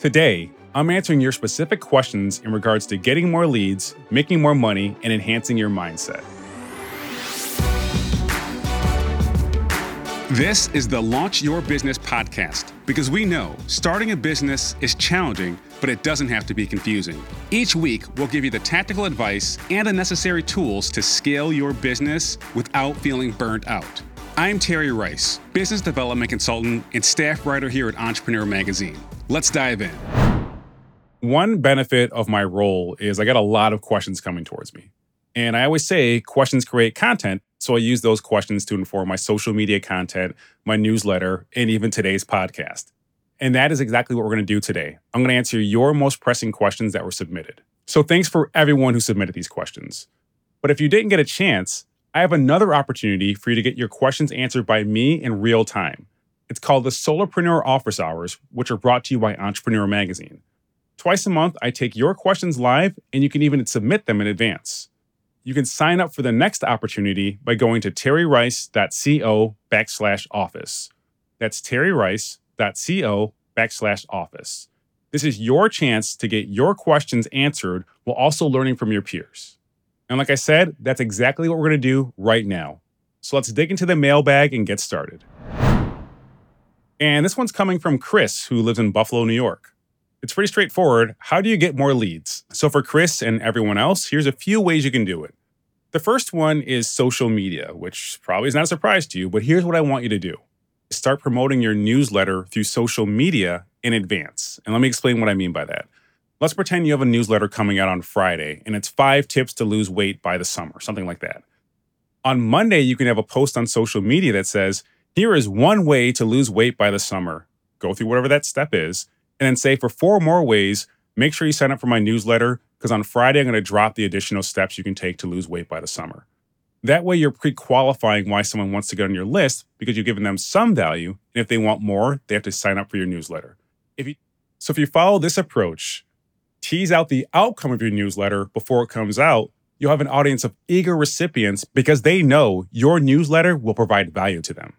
Today, I'm answering your specific questions in regards to getting more leads, making more money, and enhancing your mindset. This is the Launch Your Business podcast because we know starting a business is challenging, but it doesn't have to be confusing. Each week, we'll give you the tactical advice and the necessary tools to scale your business without feeling burnt out. I'm Terry Rice, business development consultant and staff writer here at Entrepreneur Magazine. Let's dive in. One benefit of my role is I get a lot of questions coming towards me. And I always say questions create content. So I use those questions to inform my social media content, my newsletter, and even today's podcast. And that is exactly what we're going to do today. I'm going to answer your most pressing questions that were submitted. So thanks for everyone who submitted these questions. But if you didn't get a chance, I have another opportunity for you to get your questions answered by me in real time. It's called the Solopreneur Office Hours, which are brought to you by Entrepreneur Magazine. Twice a month, I take your questions live, and you can even submit them in advance. You can sign up for the next opportunity by going to terryrice.co backslash office. That's terryrice.co backslash office. This is your chance to get your questions answered while also learning from your peers. And like I said, that's exactly what we're going to do right now. So let's dig into the mailbag and get started. And this one's coming from Chris, who lives in Buffalo, New York. It's pretty straightforward. How do you get more leads? So, for Chris and everyone else, here's a few ways you can do it. The first one is social media, which probably is not a surprise to you, but here's what I want you to do start promoting your newsletter through social media in advance. And let me explain what I mean by that. Let's pretend you have a newsletter coming out on Friday and it's five tips to lose weight by the summer, something like that. On Monday, you can have a post on social media that says, Here is one way to lose weight by the summer. Go through whatever that step is and then say for four more ways, make sure you sign up for my newsletter because on Friday I'm going to drop the additional steps you can take to lose weight by the summer. That way you're pre-qualifying why someone wants to get on your list because you've given them some value, and if they want more, they have to sign up for your newsletter. If you so if you follow this approach, tease out the outcome of your newsletter before it comes out, you'll have an audience of eager recipients because they know your newsletter will provide value to them.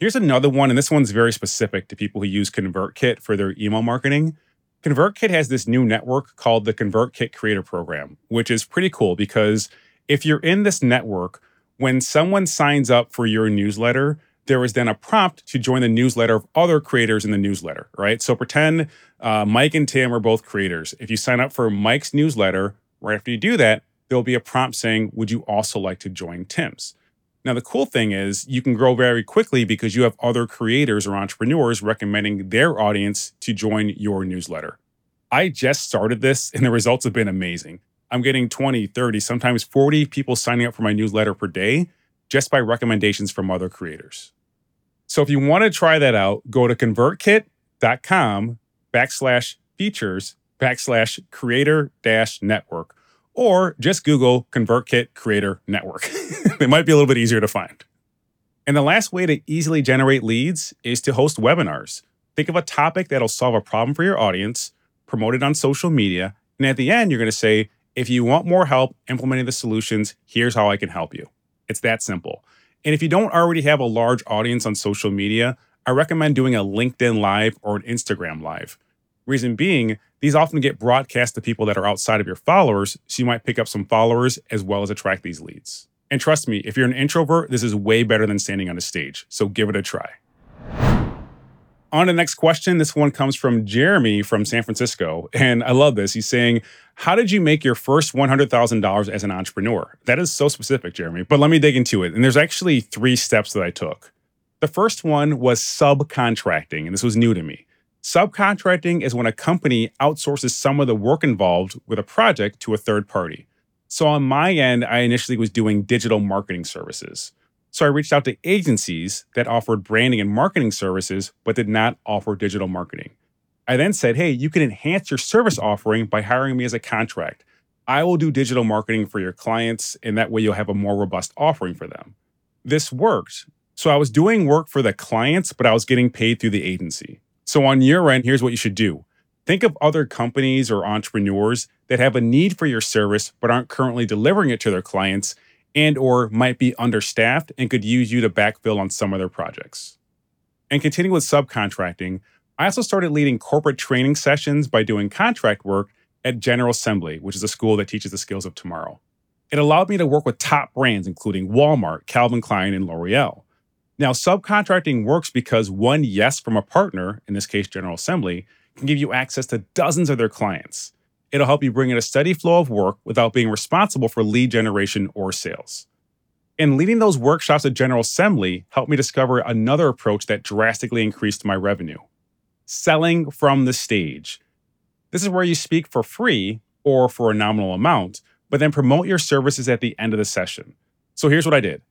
Here's another one, and this one's very specific to people who use ConvertKit for their email marketing. ConvertKit has this new network called the ConvertKit Creator Program, which is pretty cool because if you're in this network, when someone signs up for your newsletter, there is then a prompt to join the newsletter of other creators in the newsletter, right? So pretend uh, Mike and Tim are both creators. If you sign up for Mike's newsletter, right after you do that, there'll be a prompt saying, Would you also like to join Tim's? Now, the cool thing is you can grow very quickly because you have other creators or entrepreneurs recommending their audience to join your newsletter. I just started this and the results have been amazing. I'm getting 20, 30, sometimes 40 people signing up for my newsletter per day just by recommendations from other creators. So if you want to try that out, go to convertkit.com backslash features backslash creator dash network or just Google ConvertKit Creator Network. they might be a little bit easier to find. And the last way to easily generate leads is to host webinars. Think of a topic that'll solve a problem for your audience, promote it on social media, and at the end, you're going to say, if you want more help implementing the solutions, here's how I can help you. It's that simple. And if you don't already have a large audience on social media, I recommend doing a LinkedIn Live or an Instagram Live. Reason being, these often get broadcast to people that are outside of your followers, so you might pick up some followers as well as attract these leads. And trust me, if you're an introvert, this is way better than standing on a stage, so give it a try. On to the next question. This one comes from Jeremy from San Francisco. And I love this. He's saying, How did you make your first $100,000 as an entrepreneur? That is so specific, Jeremy, but let me dig into it. And there's actually three steps that I took. The first one was subcontracting, and this was new to me. Subcontracting is when a company outsources some of the work involved with a project to a third party. So on my end, I initially was doing digital marketing services. So I reached out to agencies that offered branding and marketing services, but did not offer digital marketing. I then said, hey, you can enhance your service offering by hiring me as a contract. I will do digital marketing for your clients, and that way you'll have a more robust offering for them. This worked. So I was doing work for the clients, but I was getting paid through the agency. So on your end, here's what you should do. Think of other companies or entrepreneurs that have a need for your service but aren't currently delivering it to their clients and or might be understaffed and could use you to backfill on some of their projects. And continuing with subcontracting. I also started leading corporate training sessions by doing contract work at General Assembly, which is a school that teaches the skills of tomorrow. It allowed me to work with top brands, including Walmart, Calvin Klein, and L'Oreal. Now, subcontracting works because one yes from a partner, in this case, General Assembly, can give you access to dozens of their clients. It'll help you bring in a steady flow of work without being responsible for lead generation or sales. And leading those workshops at General Assembly helped me discover another approach that drastically increased my revenue selling from the stage. This is where you speak for free or for a nominal amount, but then promote your services at the end of the session. So here's what I did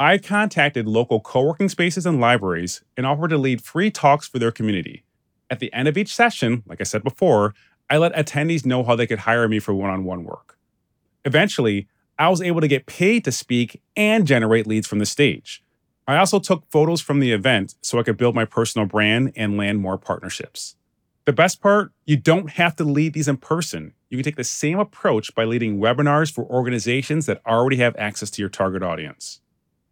I contacted local co working spaces and libraries and offered to lead free talks for their community. At the end of each session, like I said before, I let attendees know how they could hire me for one on one work. Eventually, I was able to get paid to speak and generate leads from the stage. I also took photos from the event so I could build my personal brand and land more partnerships. The best part, you don't have to lead these in person. You can take the same approach by leading webinars for organizations that already have access to your target audience.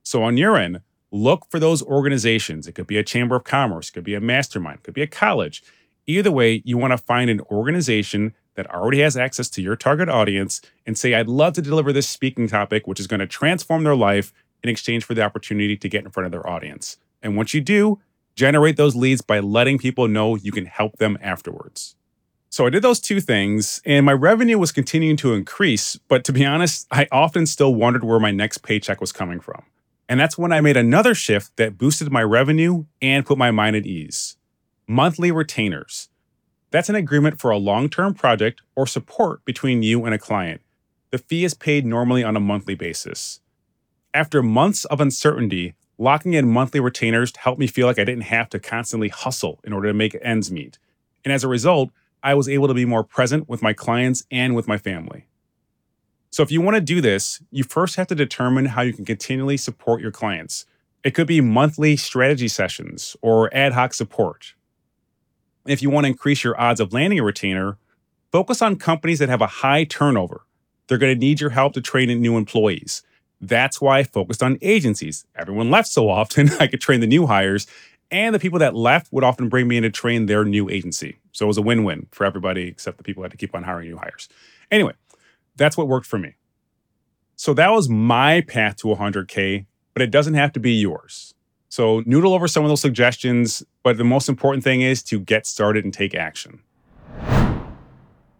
So, on your end, look for those organizations. It could be a chamber of commerce, it could be a mastermind, it could be a college. Either way, you want to find an organization that already has access to your target audience and say, I'd love to deliver this speaking topic, which is going to transform their life in exchange for the opportunity to get in front of their audience. And once you do, generate those leads by letting people know you can help them afterwards. So I did those two things, and my revenue was continuing to increase. But to be honest, I often still wondered where my next paycheck was coming from. And that's when I made another shift that boosted my revenue and put my mind at ease monthly retainers. That's an agreement for a long term project or support between you and a client. The fee is paid normally on a monthly basis. After months of uncertainty, locking in monthly retainers helped me feel like I didn't have to constantly hustle in order to make ends meet. And as a result, I was able to be more present with my clients and with my family. So, if you want to do this, you first have to determine how you can continually support your clients. It could be monthly strategy sessions or ad hoc support. If you want to increase your odds of landing a retainer, focus on companies that have a high turnover. They're going to need your help to train new employees. That's why I focused on agencies. Everyone left so often, I could train the new hires, and the people that left would often bring me in to train their new agency. So it was a win win for everybody except the people who had to keep on hiring new hires. Anyway, that's what worked for me. So that was my path to 100K, but it doesn't have to be yours. So noodle over some of those suggestions, but the most important thing is to get started and take action.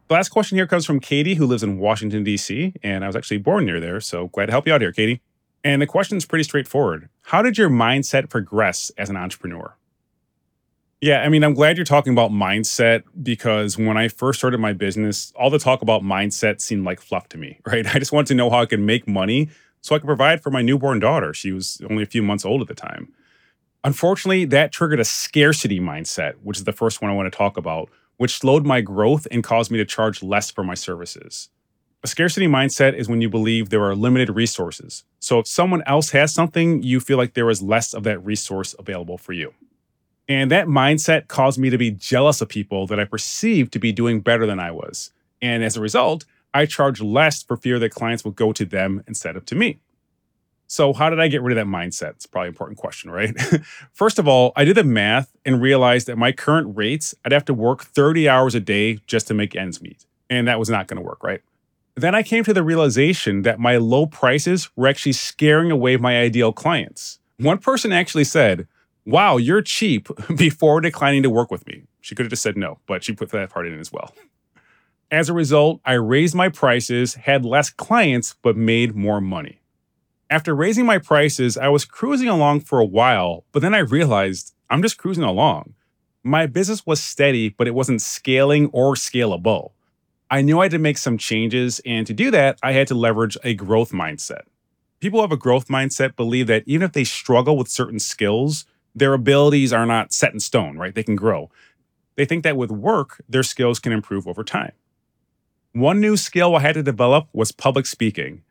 The last question here comes from Katie, who lives in Washington, D.C., and I was actually born near there, so glad to help you out here, Katie. And the question is pretty straightforward How did your mindset progress as an entrepreneur? Yeah, I mean, I'm glad you're talking about mindset because when I first started my business, all the talk about mindset seemed like fluff to me, right? I just wanted to know how I could make money so I could provide for my newborn daughter. She was only a few months old at the time. Unfortunately, that triggered a scarcity mindset, which is the first one I want to talk about, which slowed my growth and caused me to charge less for my services. A scarcity mindset is when you believe there are limited resources. So if someone else has something, you feel like there is less of that resource available for you. And that mindset caused me to be jealous of people that I perceived to be doing better than I was. And as a result, I charged less for fear that clients would go to them instead of to me. So, how did I get rid of that mindset? It's probably an important question, right? First of all, I did the math and realized that my current rates, I'd have to work 30 hours a day just to make ends meet. And that was not going to work, right? Then I came to the realization that my low prices were actually scaring away my ideal clients. One person actually said, Wow, you're cheap before declining to work with me. She could have just said no, but she put that part in as well. As a result, I raised my prices, had less clients, but made more money. After raising my prices, I was cruising along for a while, but then I realized I'm just cruising along. My business was steady, but it wasn't scaling or scalable. I knew I had to make some changes, and to do that, I had to leverage a growth mindset. People who have a growth mindset believe that even if they struggle with certain skills, their abilities are not set in stone, right? They can grow. They think that with work, their skills can improve over time. One new skill I had to develop was public speaking.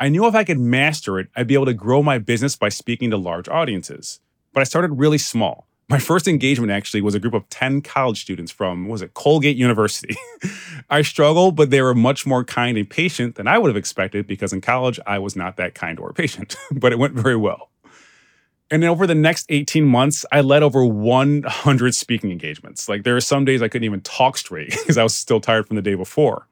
I knew if I could master it, I'd be able to grow my business by speaking to large audiences. But I started really small. My first engagement actually was a group of 10 college students from, was it, Colgate University. I struggled, but they were much more kind and patient than I would have expected because in college I was not that kind or patient, but it went very well. And over the next 18 months, I led over 100 speaking engagements. Like there are some days I couldn't even talk straight because I was still tired from the day before.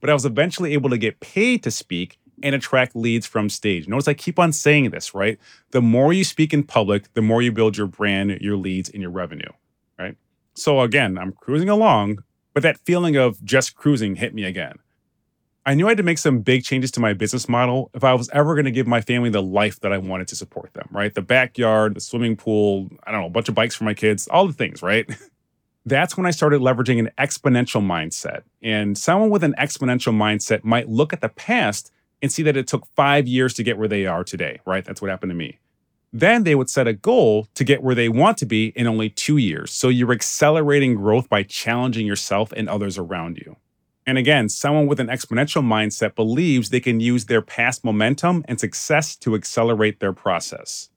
But I was eventually able to get paid to speak and attract leads from stage. Notice I keep on saying this, right? The more you speak in public, the more you build your brand, your leads, and your revenue, right? So again, I'm cruising along, but that feeling of just cruising hit me again. I knew I had to make some big changes to my business model if I was ever going to give my family the life that I wanted to support them, right? The backyard, the swimming pool, I don't know, a bunch of bikes for my kids, all the things, right? That's when I started leveraging an exponential mindset. And someone with an exponential mindset might look at the past and see that it took five years to get where they are today, right? That's what happened to me. Then they would set a goal to get where they want to be in only two years. So you're accelerating growth by challenging yourself and others around you. And again, someone with an exponential mindset believes they can use their past momentum and success to accelerate their process.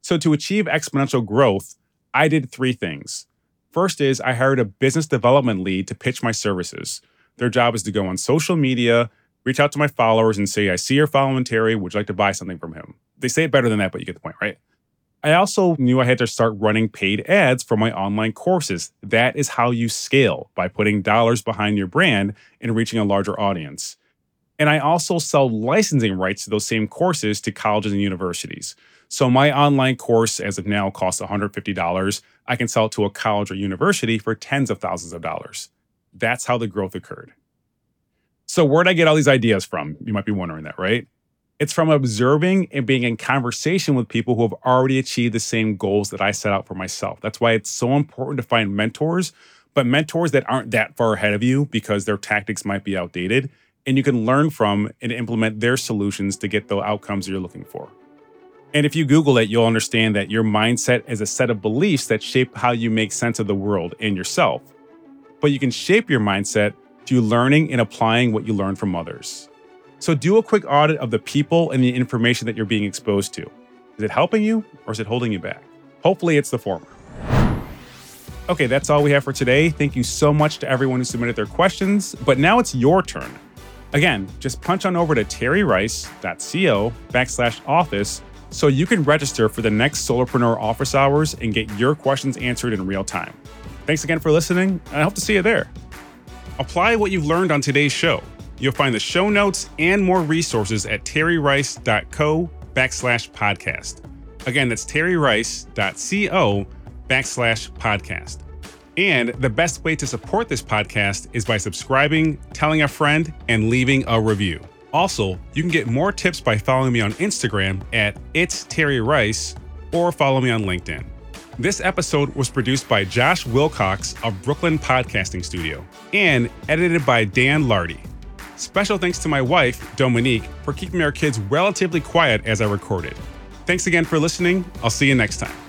So, to achieve exponential growth, I did three things. First is I hired a business development lead to pitch my services. Their job is to go on social media, reach out to my followers, and say, I see you're following Terry. Would you like to buy something from him? They say it better than that, but you get the point, right? I also knew I had to start running paid ads for my online courses. That is how you scale by putting dollars behind your brand and reaching a larger audience. And I also sell licensing rights to those same courses to colleges and universities. So my online course, as of now, costs $150. I can sell it to a college or university for tens of thousands of dollars. That's how the growth occurred. So, where'd I get all these ideas from? You might be wondering that, right? It's from observing and being in conversation with people who have already achieved the same goals that I set out for myself. That's why it's so important to find mentors, but mentors that aren't that far ahead of you because their tactics might be outdated. And you can learn from and implement their solutions to get the outcomes you're looking for. And if you Google it, you'll understand that your mindset is a set of beliefs that shape how you make sense of the world and yourself. But you can shape your mindset through learning and applying what you learn from others. So do a quick audit of the people and the information that you're being exposed to. Is it helping you or is it holding you back? Hopefully, it's the former. Okay, that's all we have for today. Thank you so much to everyone who submitted their questions, but now it's your turn. Again, just punch on over to terryrice.co backslash office so you can register for the next Solopreneur office hours and get your questions answered in real time. Thanks again for listening, and I hope to see you there. Apply what you've learned on today's show You'll find the show notes and more resources at terryrice.co backslash podcast. Again, that's terryrice.co backslash podcast. And the best way to support this podcast is by subscribing, telling a friend, and leaving a review. Also, you can get more tips by following me on Instagram at It's Terry Rice or follow me on LinkedIn. This episode was produced by Josh Wilcox of Brooklyn Podcasting Studio and edited by Dan Lardy. Special thanks to my wife, Dominique, for keeping our kids relatively quiet as I recorded. Thanks again for listening. I'll see you next time.